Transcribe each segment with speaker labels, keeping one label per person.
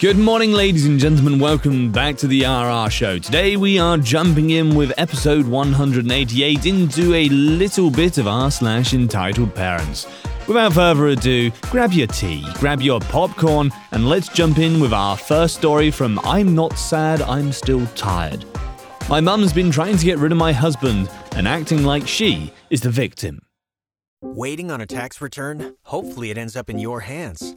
Speaker 1: Good morning, ladies and gentlemen. Welcome back to the RR Show. Today we are jumping in with episode 188 into a little bit of r slash entitled parents. Without further ado, grab your tea, grab your popcorn, and let's jump in with our first story from I'm Not Sad, I'm Still Tired. My mum's been trying to get rid of my husband and acting like she is the victim.
Speaker 2: Waiting on a tax return? Hopefully, it ends up in your hands.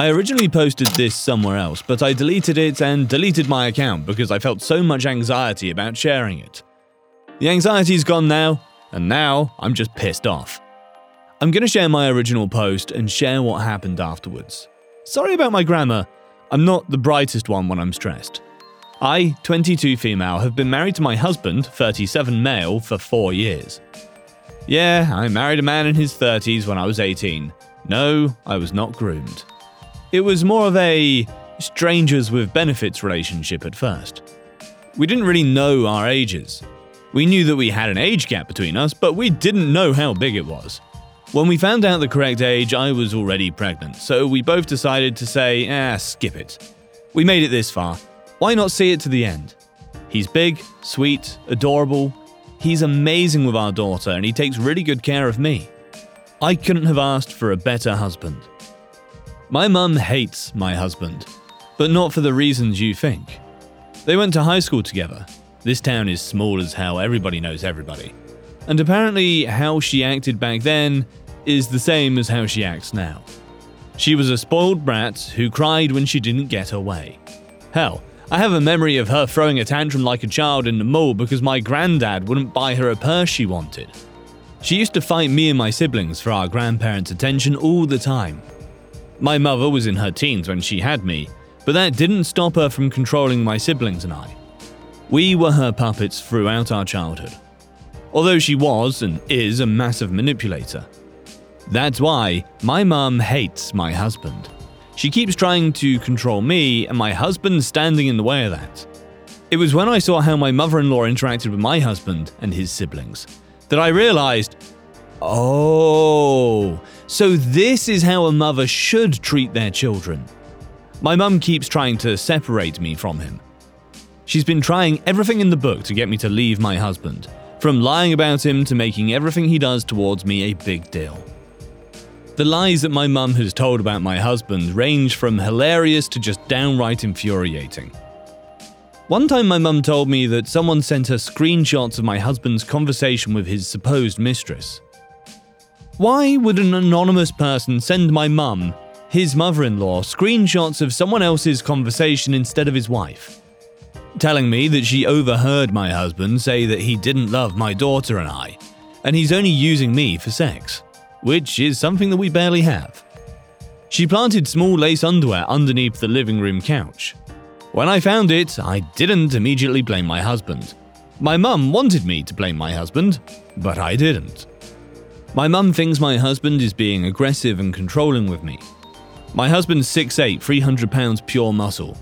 Speaker 1: I originally posted this somewhere else, but I deleted it and deleted my account because I felt so much anxiety about sharing it. The anxiety's gone now, and now I'm just pissed off. I'm going to share my original post and share what happened afterwards. Sorry about my grammar, I'm not the brightest one when I'm stressed. I, 22 female, have been married to my husband, 37 male, for four years. Yeah, I married a man in his 30s when I was 18. No, I was not groomed. It was more of a strangers with benefits relationship at first. We didn't really know our ages. We knew that we had an age gap between us, but we didn't know how big it was. When we found out the correct age, I was already pregnant, so we both decided to say, ah, skip it. We made it this far. Why not see it to the end? He's big, sweet, adorable. He's amazing with our daughter, and he takes really good care of me. I couldn't have asked for a better husband. My mum hates my husband, but not for the reasons you think. They went to high school together. This town is small as hell, everybody knows everybody. And apparently, how she acted back then is the same as how she acts now. She was a spoiled brat who cried when she didn't get her way. Hell, I have a memory of her throwing a tantrum like a child in the mall because my granddad wouldn't buy her a purse she wanted. She used to fight me and my siblings for our grandparents' attention all the time, my mother was in her teens when she had me, but that didn't stop her from controlling my siblings and I. We were her puppets throughout our childhood. Although she was and is a massive manipulator. That's why my mum hates my husband. She keeps trying to control me, and my husband's standing in the way of that. It was when I saw how my mother in law interacted with my husband and his siblings that I realized oh, so, this is how a mother should treat their children. My mum keeps trying to separate me from him. She's been trying everything in the book to get me to leave my husband, from lying about him to making everything he does towards me a big deal. The lies that my mum has told about my husband range from hilarious to just downright infuriating. One time, my mum told me that someone sent her screenshots of my husband's conversation with his supposed mistress. Why would an anonymous person send my mum, his mother in law, screenshots of someone else's conversation instead of his wife? Telling me that she overheard my husband say that he didn't love my daughter and I, and he's only using me for sex, which is something that we barely have. She planted small lace underwear underneath the living room couch. When I found it, I didn't immediately blame my husband. My mum wanted me to blame my husband, but I didn't. My mum thinks my husband is being aggressive and controlling with me. My husband's 6'8, 300 pounds pure muscle,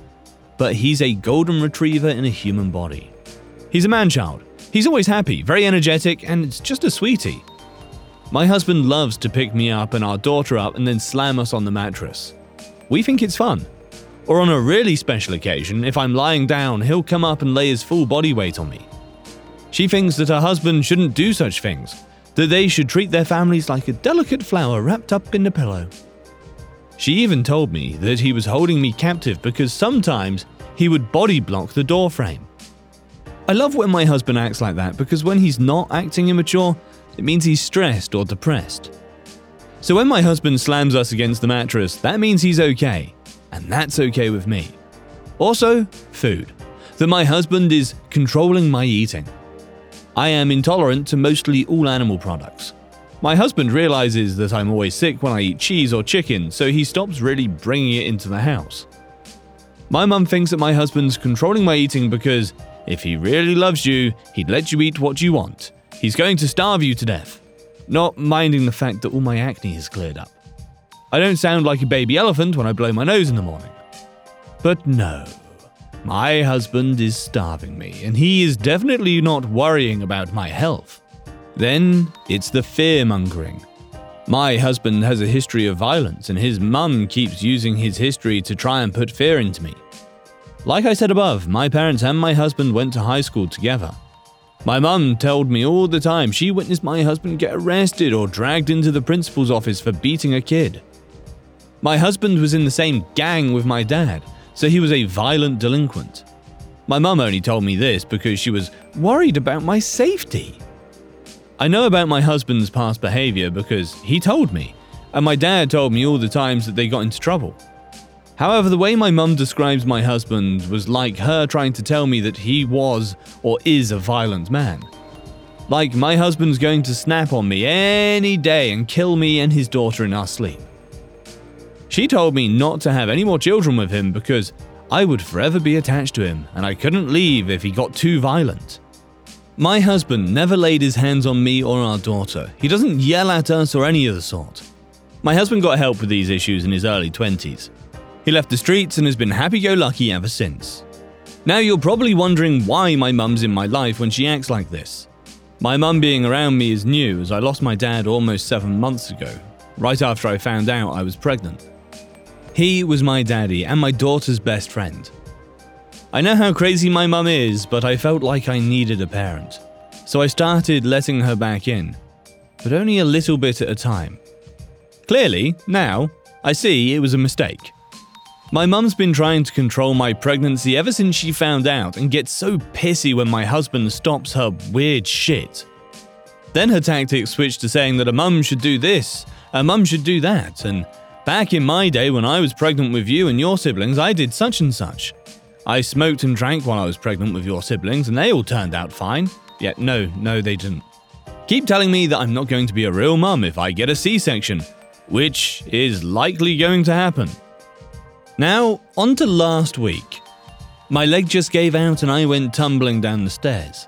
Speaker 1: but he's a golden retriever in a human body. He's a man child. He's always happy, very energetic, and it's just a sweetie. My husband loves to pick me up and our daughter up and then slam us on the mattress. We think it's fun. Or on a really special occasion, if I'm lying down, he'll come up and lay his full body weight on me. She thinks that her husband shouldn't do such things, that they should treat their families like a delicate flower wrapped up in a pillow. She even told me that he was holding me captive because sometimes he would body block the doorframe. I love when my husband acts like that because when he's not acting immature, it means he's stressed or depressed. So when my husband slams us against the mattress, that means he's okay, and that's okay with me. Also, food. That my husband is controlling my eating. I am intolerant to mostly all animal products. My husband realizes that I'm always sick when I eat cheese or chicken, so he stops really bringing it into the house. My mum thinks that my husband's controlling my eating because if he really loves you, he'd let you eat what you want. He's going to starve you to death. Not minding the fact that all my acne has cleared up. I don't sound like a baby elephant when I blow my nose in the morning. But no, my husband is starving me, and he is definitely not worrying about my health. Then it's the fear mongering. My husband has a history of violence, and his mum keeps using his history to try and put fear into me. Like I said above, my parents and my husband went to high school together. My mum told me all the time she witnessed my husband get arrested or dragged into the principal's office for beating a kid. My husband was in the same gang with my dad, so he was a violent delinquent. My mum only told me this because she was worried about my safety. I know about my husband's past behaviour because he told me, and my dad told me all the times that they got into trouble. However, the way my mum describes my husband was like her trying to tell me that he was or is a violent man. Like my husband's going to snap on me any day and kill me and his daughter in our sleep. She told me not to have any more children with him because I would forever be attached to him and I couldn't leave if he got too violent. My husband never laid his hands on me or our daughter. He doesn't yell at us or any of the sort. My husband got help with these issues in his early 20s. He left the streets and has been happy go lucky ever since. Now you're probably wondering why my mum's in my life when she acts like this. My mum being around me is new as I lost my dad almost seven months ago, right after I found out I was pregnant. He was my daddy and my daughter's best friend. I know how crazy my mum is, but I felt like I needed a parent. So I started letting her back in, but only a little bit at a time. Clearly, now, I see it was a mistake. My mum's been trying to control my pregnancy ever since she found out and gets so pissy when my husband stops her weird shit. Then her tactics switched to saying that a mum should do this, a mum should do that, and Back in my day when I was pregnant with you and your siblings, I did such and such. I smoked and drank while I was pregnant with your siblings, and they all turned out fine. Yet, no, no, they didn't. Keep telling me that I'm not going to be a real mum if I get a C section, which is likely going to happen. Now, on to last week. My leg just gave out and I went tumbling down the stairs.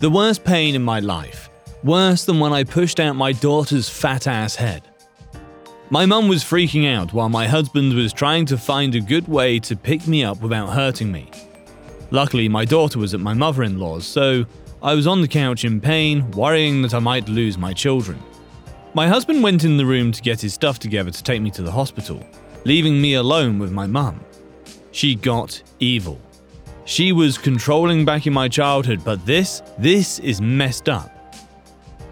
Speaker 1: The worst pain in my life, worse than when I pushed out my daughter's fat ass head. My mum was freaking out while my husband was trying to find a good way to pick me up without hurting me. Luckily, my daughter was at my mother in law's, so I was on the couch in pain, worrying that I might lose my children. My husband went in the room to get his stuff together to take me to the hospital, leaving me alone with my mum. She got evil. She was controlling back in my childhood, but this, this is messed up.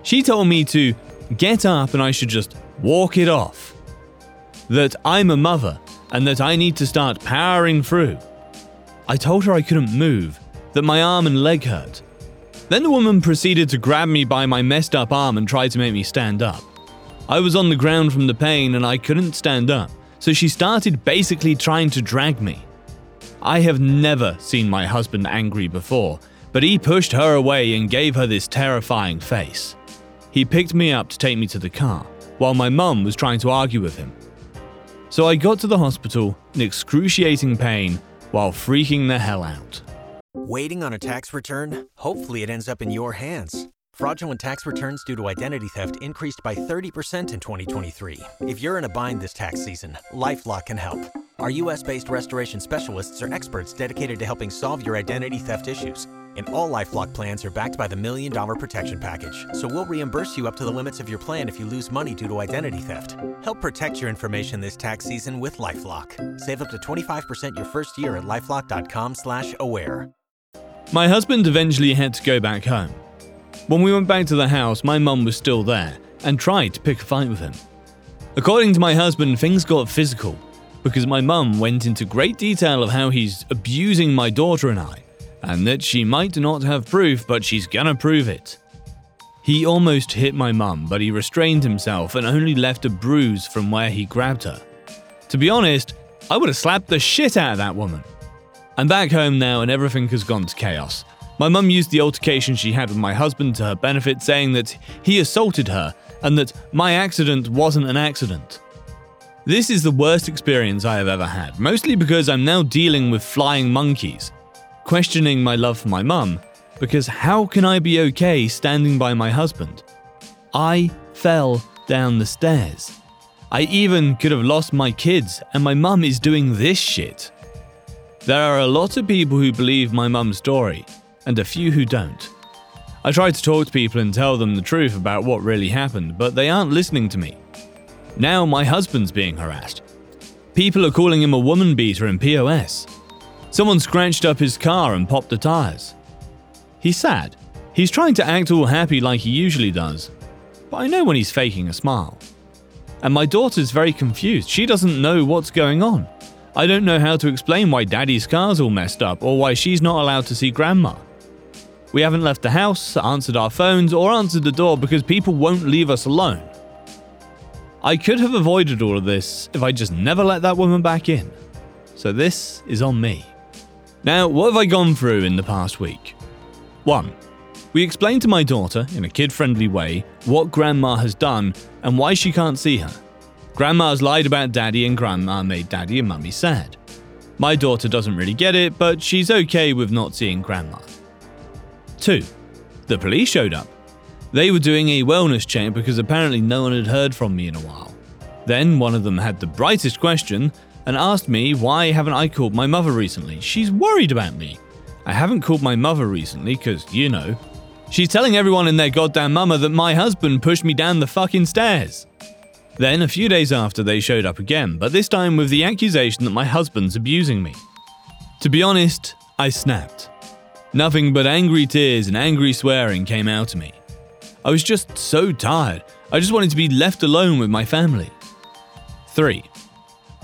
Speaker 1: She told me to get up and I should just walk it off. That I'm a mother and that I need to start powering through. I told her I couldn't move, that my arm and leg hurt. Then the woman proceeded to grab me by my messed up arm and try to make me stand up. I was on the ground from the pain and I couldn't stand up, so she started basically trying to drag me. I have never seen my husband angry before, but he pushed her away and gave her this terrifying face. He picked me up to take me to the car while my mum was trying to argue with him. So I got to the hospital in excruciating pain while freaking the hell out.
Speaker 2: Waiting on a tax return? Hopefully, it ends up in your hands. Fraudulent tax returns due to identity theft increased by 30% in 2023. If you're in a bind this tax season, LifeLock can help. Our US based restoration specialists are experts dedicated to helping solve your identity theft issues and all LifeLock plans are backed by the Million Dollar Protection Package. So we'll reimburse you up to the limits of your plan if you lose money due to identity theft. Help protect your information this tax season with LifeLock. Save up to 25% your first year at LifeLock.com slash aware.
Speaker 1: My husband eventually had to go back home. When we went back to the house, my mum was still there and tried to pick a fight with him. According to my husband, things got physical because my mum went into great detail of how he's abusing my daughter and I and that she might not have proof, but she's gonna prove it. He almost hit my mum, but he restrained himself and only left a bruise from where he grabbed her. To be honest, I would have slapped the shit out of that woman. I'm back home now and everything has gone to chaos. My mum used the altercation she had with my husband to her benefit, saying that he assaulted her and that my accident wasn't an accident. This is the worst experience I have ever had, mostly because I'm now dealing with flying monkeys, questioning my love for my mum, because how can I be okay standing by my husband? I fell down the stairs. I even could have lost my kids, and my mum is doing this shit. There are a lot of people who believe my mum's story, and a few who don't. I try to talk to people and tell them the truth about what really happened, but they aren't listening to me. Now my husband's being harassed. People are calling him a woman beater in POS. Someone scratched up his car and popped the tires. He's sad. He's trying to act all happy like he usually does, but I know when he's faking a smile. And my daughter's very confused. She doesn't know what's going on. I don't know how to explain why daddy's car's all messed up or why she's not allowed to see grandma. We haven't left the house, answered our phones, or answered the door because people won't leave us alone. I could have avoided all of this if I just never let that woman back in. So this is on me. Now, what have I gone through in the past week? 1. We explained to my daughter, in a kid friendly way, what Grandma has done and why she can't see her. Grandma's lied about Daddy and Grandma made Daddy and Mummy sad. My daughter doesn't really get it, but she's okay with not seeing Grandma. 2. The police showed up. They were doing a wellness check because apparently no one had heard from me in a while. Then one of them had the brightest question and asked me why haven't I called my mother recently? She's worried about me. I haven't called my mother recently because, you know, she's telling everyone in their goddamn mama that my husband pushed me down the fucking stairs. Then, a few days after, they showed up again, but this time with the accusation that my husband's abusing me. To be honest, I snapped. Nothing but angry tears and angry swearing came out of me. I was just so tired. I just wanted to be left alone with my family. 3.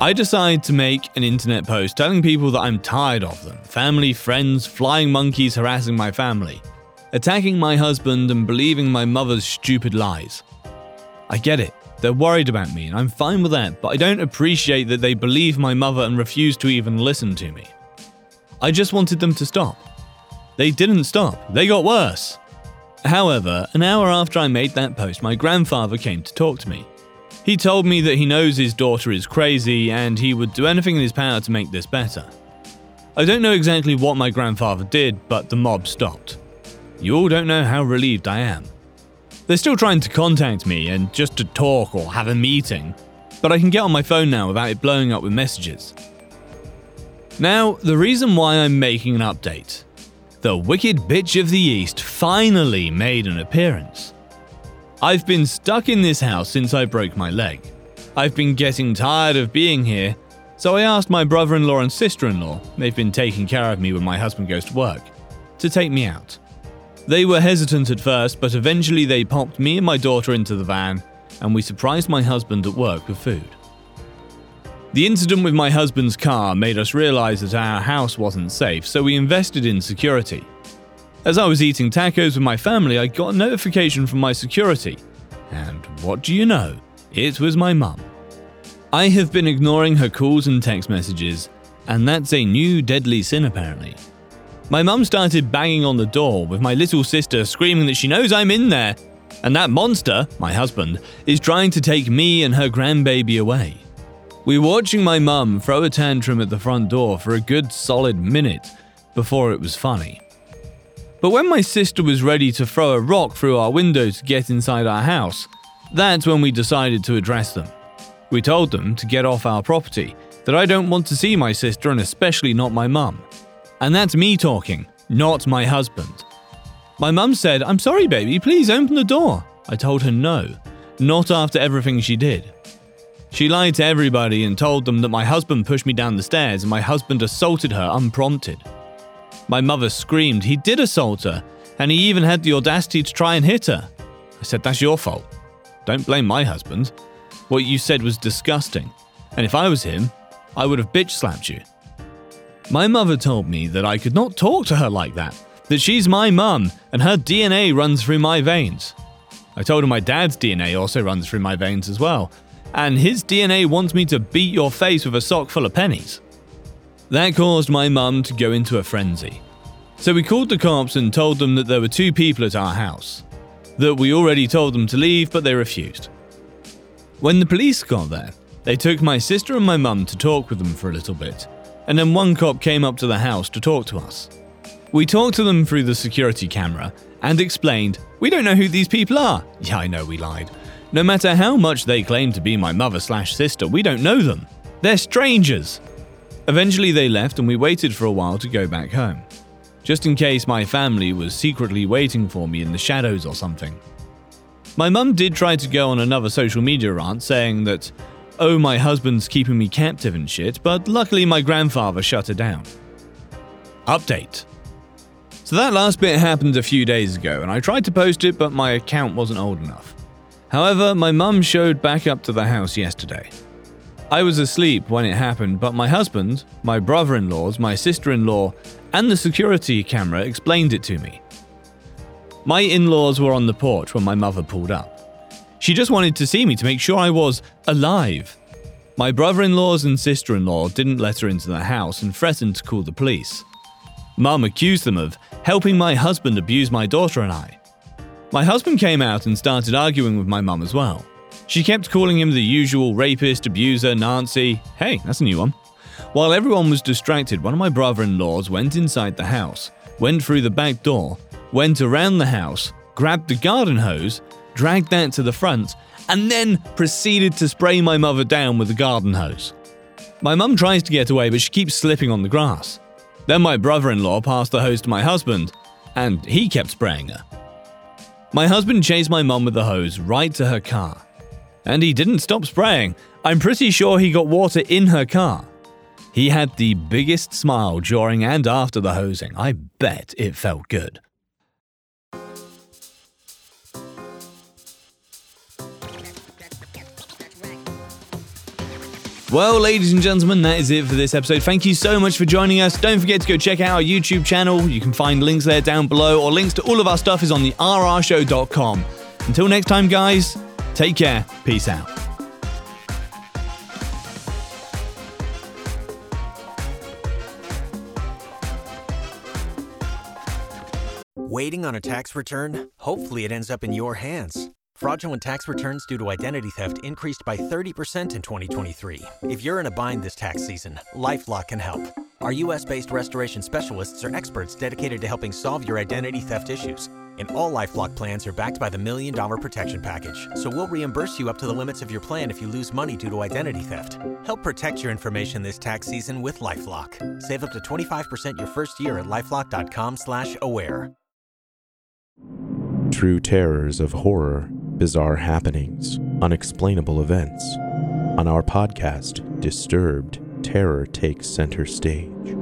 Speaker 1: I decide to make an internet post telling people that I'm tired of them family, friends, flying monkeys harassing my family, attacking my husband, and believing my mother's stupid lies. I get it. They're worried about me, and I'm fine with that, but I don't appreciate that they believe my mother and refuse to even listen to me. I just wanted them to stop. They didn't stop, they got worse. However, an hour after I made that post, my grandfather came to talk to me. He told me that he knows his daughter is crazy and he would do anything in his power to make this better. I don't know exactly what my grandfather did, but the mob stopped. You all don't know how relieved I am. They're still trying to contact me and just to talk or have a meeting, but I can get on my phone now without it blowing up with messages. Now, the reason why I'm making an update the Wicked Bitch of the East finally made an appearance. I've been stuck in this house since I broke my leg. I've been getting tired of being here, so I asked my brother in law and sister in law, they've been taking care of me when my husband goes to work, to take me out. They were hesitant at first, but eventually they popped me and my daughter into the van, and we surprised my husband at work with food. The incident with my husband's car made us realize that our house wasn't safe, so we invested in security. As I was eating tacos with my family, I got a notification from my security. And what do you know? It was my mum. I have been ignoring her calls and text messages, and that's a new deadly sin apparently. My mum started banging on the door, with my little sister screaming that she knows I'm in there, and that monster, my husband, is trying to take me and her grandbaby away. We were watching my mum throw a tantrum at the front door for a good solid minute before it was funny. But when my sister was ready to throw a rock through our window to get inside our house, that's when we decided to address them. We told them to get off our property, that I don't want to see my sister and especially not my mum. And that's me talking, not my husband. My mum said, I'm sorry, baby, please open the door. I told her no, not after everything she did. She lied to everybody and told them that my husband pushed me down the stairs and my husband assaulted her unprompted. My mother screamed he did assault her, and he even had the audacity to try and hit her. I said, That's your fault. Don't blame my husband. What you said was disgusting, and if I was him, I would have bitch slapped you. My mother told me that I could not talk to her like that, that she's my mum and her DNA runs through my veins. I told her my dad's DNA also runs through my veins as well, and his DNA wants me to beat your face with a sock full of pennies. That caused my mum to go into a frenzy. So we called the cops and told them that there were two people at our house, that we already told them to leave, but they refused. When the police got there, They took my sister and my mum to talk with them for a little bit, and then one cop came up to the house to talk to us. We talked to them through the security camera and explained, We don't know who these people are. Yeah, I know we lied. No matter how much they claim to be my mother slash sister, we don't know them. They're strangers. Eventually they left and we waited for a while to go back home, just in case my family was secretly waiting for me in the shadows or something. My mum did try to go on another social media rant saying that, oh, my husband's keeping me captive and shit, but luckily my grandfather shut her down. Update. So that last bit happened a few days ago, and I tried to post it, but my account wasn't old enough. However, my mum showed back up to the house yesterday. I was asleep when it happened, but my husband, my brother in laws, my sister in law, and the security camera explained it to me. My in laws were on the porch when my mother pulled up. She just wanted to see me to make sure I was alive. My brother in laws and sister in law didn't let her into the house and threatened to call the police. Mum accused them of helping my husband abuse my daughter and I. My husband came out and started arguing with my mum as well. She kept calling him the usual rapist, abuser, Nancy. Hey, that's a new one. While everyone was distracted, one of my brother in laws went inside the house, went through the back door, went around the house, grabbed the garden hose, dragged that to the front, and then proceeded to spray my mother down with the garden hose. My mum tries to get away, but she keeps slipping on the grass. Then my brother in law passed the hose to my husband, and he kept spraying her. My husband chased my mum with the hose right to her car. And he didn't stop spraying. I'm pretty sure he got water in her car. He had the biggest smile during and after the hosing. I bet it felt good. Well, ladies and gentlemen, that is it for this episode. Thank you so much for joining us. Don't forget to go check out our YouTube channel. You can find links there down below, or links to all of our stuff is on the rrshow.com. Until next time, guys, take care. Peace out.
Speaker 2: Waiting on a tax return? Hopefully, it ends up in your hands. Fraudulent tax returns due to identity theft increased by 30% in 2023. If you're in a bind this tax season, LifeLock can help. Our US-based restoration specialists are experts dedicated to helping solve your identity theft issues. And all LifeLock plans are backed by the Million Dollar Protection Package. So we'll reimburse you up to the limits of your plan if you lose money due to identity theft. Help protect your information this tax season with LifeLock. Save up to 25% your first year at LifeLock.com slash aware.
Speaker 3: True terrors of horror bizarre happenings, unexplainable events. On our podcast, Disturbed, terror takes center stage.